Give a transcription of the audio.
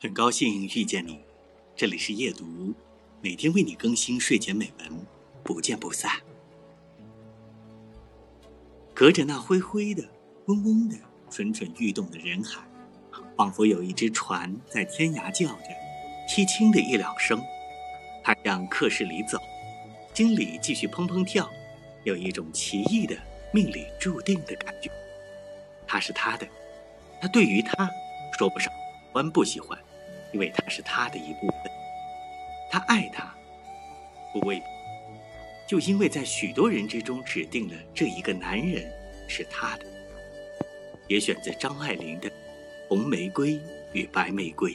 很高兴遇见你，这里是夜读，每天为你更新睡前美文，不见不散。隔着那灰灰的、嗡嗡的、蠢蠢欲动的人海，仿佛有一只船在天涯叫着，凄清的一两声。它向客室里走，心里继续砰砰跳，有一种奇异的命里注定的感觉。他是他的，他对于他说不上喜欢不喜欢。因为他是他的一部分，他爱他，不为，就因为在许多人之中指定了这一个男人是他的，也选择张爱玲的《红玫瑰与白玫瑰》。